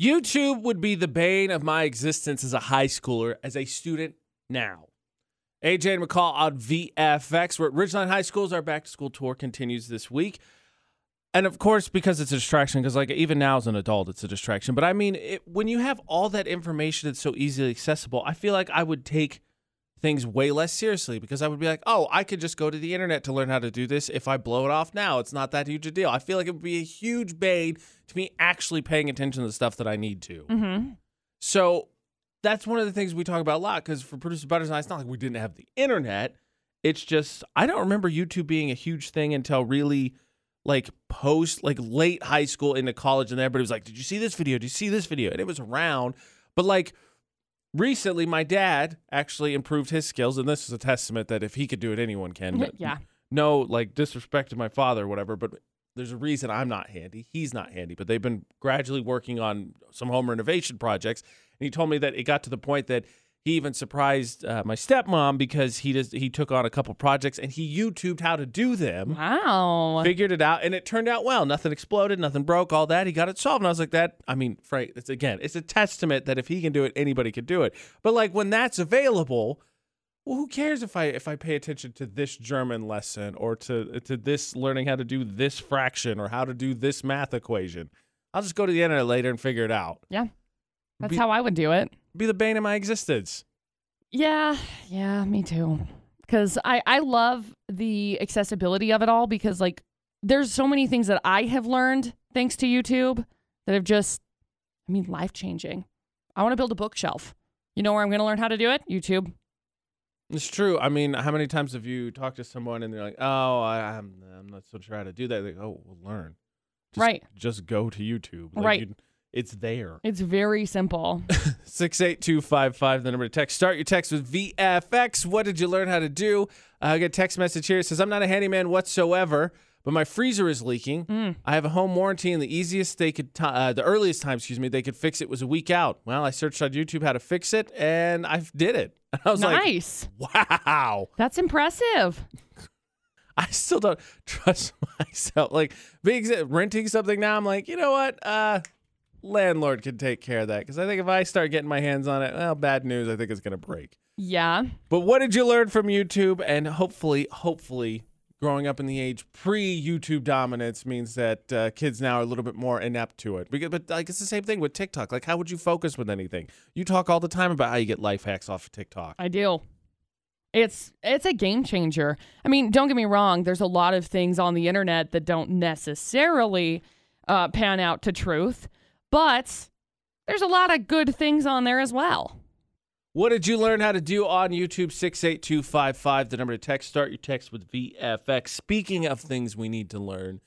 YouTube would be the bane of my existence as a high schooler, as a student now. AJ McCall on VFX. We're at Ridgeline High Schools. Our back to school tour continues this week. And of course, because it's a distraction, because like even now as an adult, it's a distraction. But I mean, it, when you have all that information that's so easily accessible, I feel like I would take things way less seriously because I would be like, oh, I could just go to the internet to learn how to do this. If I blow it off now, it's not that huge a deal. I feel like it would be a huge bane to me actually paying attention to the stuff that I need to. Mm-hmm. So that's one of the things we talk about a lot because for producer Butters and I, it's not like we didn't have the internet. It's just I don't remember YouTube being a huge thing until really like post like late high school into college, and everybody was like, "Did you see this video? Did you see this video?" And it was around, but like recently, my dad actually improved his skills, and this is a testament that if he could do it, anyone can. Yeah. no like disrespect to my father or whatever, but there's a reason I'm not handy. He's not handy, but they've been gradually working on some home renovation projects. And he told me that it got to the point that he even surprised uh, my stepmom because he just he took on a couple projects and he YouTubed how to do them, Wow. figured it out, and it turned out well. Nothing exploded, nothing broke, all that. He got it solved, and I was like, that. I mean, Frank, it's again, it's a testament that if he can do it, anybody can do it. But like when that's available, well, who cares if I if I pay attention to this German lesson or to to this learning how to do this fraction or how to do this math equation? I'll just go to the internet later and figure it out. Yeah. That's Be- how I would do it. Be the bane of my existence. Yeah, yeah, me too. Because I I love the accessibility of it all because like there's so many things that I have learned thanks to YouTube that have just I mean life changing. I want to build a bookshelf. You know where I'm going to learn how to do it? YouTube. It's true. I mean, how many times have you talked to someone and they're like, "Oh, I, I'm I'm not so sure how to do that." They go, "Oh, we'll learn." Just, Right. Just go to YouTube. Like, Right. you- it's there. It's very simple. Six eight two five five. The number to text. Start your text with VFX. What did you learn how to do? Uh, I get a text message here. It says, "I'm not a handyman whatsoever." But my freezer is leaking. Mm. I have a home warranty, and the easiest they could, ti uh, the earliest time, excuse me, they could fix it was a week out. Well, I searched on YouTube how to fix it, and I did it. I was nice. like, "Wow!" That's impressive. I still don't trust myself. Like being renting something now, I'm like, you know what? Uh, landlord can take care of that because I think if I start getting my hands on it, well, bad news. I think it's gonna break. Yeah. But what did you learn from YouTube? And hopefully, hopefully, growing up in the age pre-YouTube dominance means that uh, kids now are a little bit more inept to it. Because, but like it's the same thing with TikTok. Like, how would you focus with anything? You talk all the time about how you get life hacks off of TikTok. I do. It's it's a game changer. I mean, don't get me wrong. There's a lot of things on the internet that don't necessarily uh, pan out to truth, but there's a lot of good things on there as well. What did you learn how to do on YouTube? 68255, the number to text. Start your text with VFX. Speaking of things we need to learn,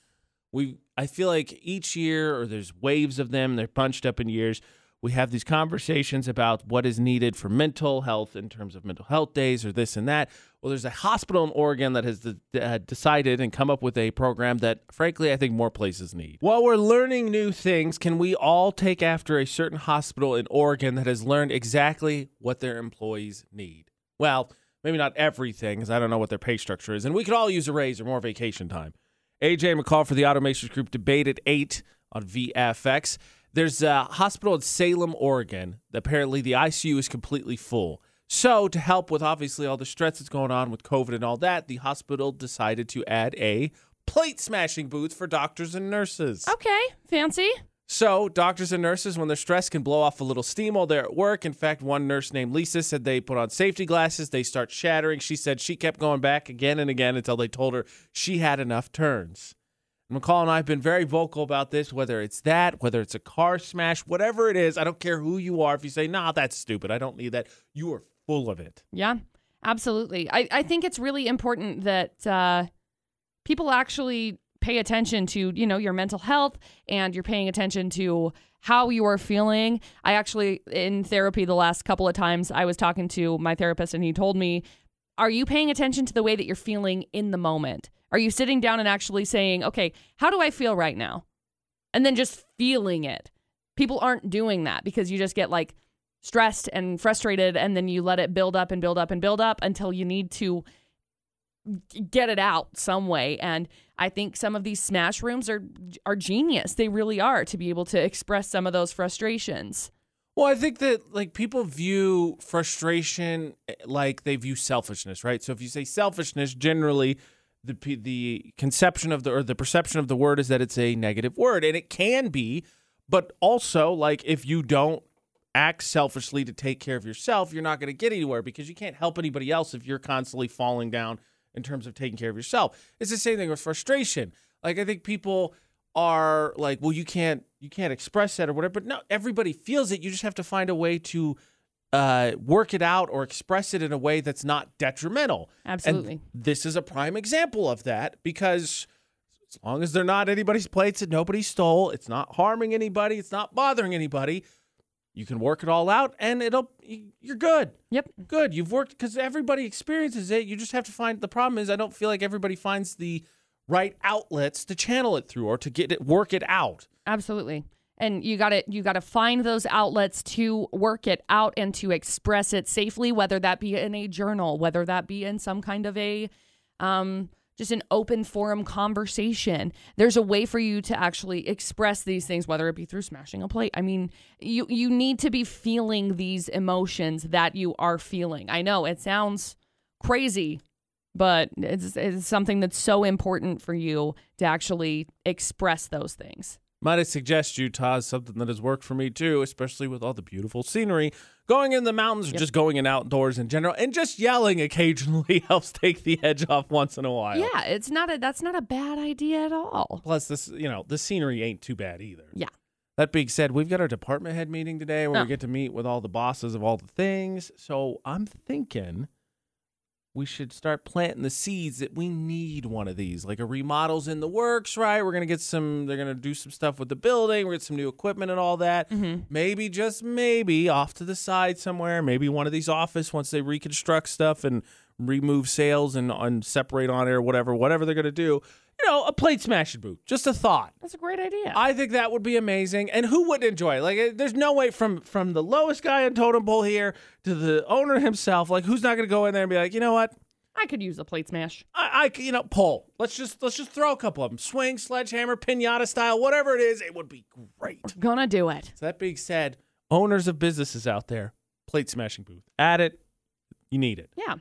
we I feel like each year, or there's waves of them, they're bunched up in years. We have these conversations about what is needed for mental health in terms of mental health days or this and that. Well, there's a hospital in Oregon that has de- uh, decided and come up with a program that, frankly, I think more places need. While we're learning new things, can we all take after a certain hospital in Oregon that has learned exactly what their employees need? Well, maybe not everything, because I don't know what their pay structure is. And we could all use a raise or more vacation time. AJ McCall for the Automations Group debate at 8 on VFX. There's a hospital in Salem, Oregon. Apparently, the ICU is completely full. So, to help with obviously all the stress that's going on with COVID and all that, the hospital decided to add a plate smashing booth for doctors and nurses. Okay, fancy. So, doctors and nurses, when they're stressed, can blow off a little steam while they're at work. In fact, one nurse named Lisa said they put on safety glasses, they start shattering. She said she kept going back again and again until they told her she had enough turns. McCall and I have been very vocal about this, whether it's that, whether it's a car smash, whatever it is. I don't care who you are. If you say, nah, that's stupid, I don't need that, you are full of it. Yeah, absolutely. I, I think it's really important that uh, people actually pay attention to, you know, your mental health and you're paying attention to how you are feeling. I actually, in therapy, the last couple of times I was talking to my therapist and he told me, Are you paying attention to the way that you're feeling in the moment? Are you sitting down and actually saying, Okay, how do I feel right now? And then just feeling it. People aren't doing that because you just get like stressed and frustrated and then you let it build up and build up and build up until you need to get it out some way. And I think some of these smash rooms are are genius. They really are to be able to express some of those frustrations. Well, I think that like people view frustration eh, like they view selfishness, right? So if you say selfishness, generally the the conception of the or the perception of the word is that it's a negative word, and it can be, but also like if you don't act selfishly to take care of yourself, you're not going to get anywhere because you can't help anybody else if you're constantly falling down in terms of taking care of yourself. It's the same thing with frustration. Like I think people are like, well, you can't you can't express that or whatever. But no, everybody feels it. You just have to find a way to uh, work it out or express it in a way that's not detrimental. Absolutely. And this is a prime example of that because as long as they're not anybody's plates that nobody stole, it's not harming anybody, it's not bothering anybody. You can work it all out and it'll you're good. Yep. Good. You've worked because everybody experiences it. You just have to find the problem is I don't feel like everybody finds the right outlets to channel it through or to get it work it out. Absolutely. And you got to you got to find those outlets to work it out and to express it safely whether that be in a journal, whether that be in some kind of a um just an open forum conversation. There's a way for you to actually express these things, whether it be through smashing a plate. I mean, you you need to be feeling these emotions that you are feeling. I know it sounds crazy, but it's, it's something that's so important for you to actually express those things. Might I suggest, Utah, is something that has worked for me too, especially with all the beautiful scenery. Going in the mountains or Yep. just going in outdoors in general, and just yelling occasionally helps take the edge off once in a while. Yeah, it's not a that's not a bad idea at all. Plus, this you know the scenery ain't too bad either. Yeah. That being said, we've got our department head meeting today where Oh. we get to meet with all the bosses of all the things. So I'm thinking we should start planting the seeds that we need one of these. Like a remodel's in the works, right? We're gonna get some. They're gonna do some stuff with the building. We're gonna get some new equipment and all that. Mm-hmm. Maybe just maybe off to the side somewhere. Maybe one of these office once they reconstruct stuff and remove sales and, and separate on air, whatever, whatever they're gonna do. You know, a plate smashing booth. Just a thought. That's a great idea. I think that would be amazing. And who wouldn't enjoy it? Like, uh, there's no way from from the lowest guy in totem pole here to the owner himself. Like, who's not going to go in there and be like, you know what? I could use a plate smash. I, I, you know, pull. Let's just let's just throw a couple of them. Swing, sledgehammer, pinata style, whatever it is. It would be great. We're Gonna do it. So that being said, owners of businesses out there, plate smashing booth, add it. You need it. Yeah.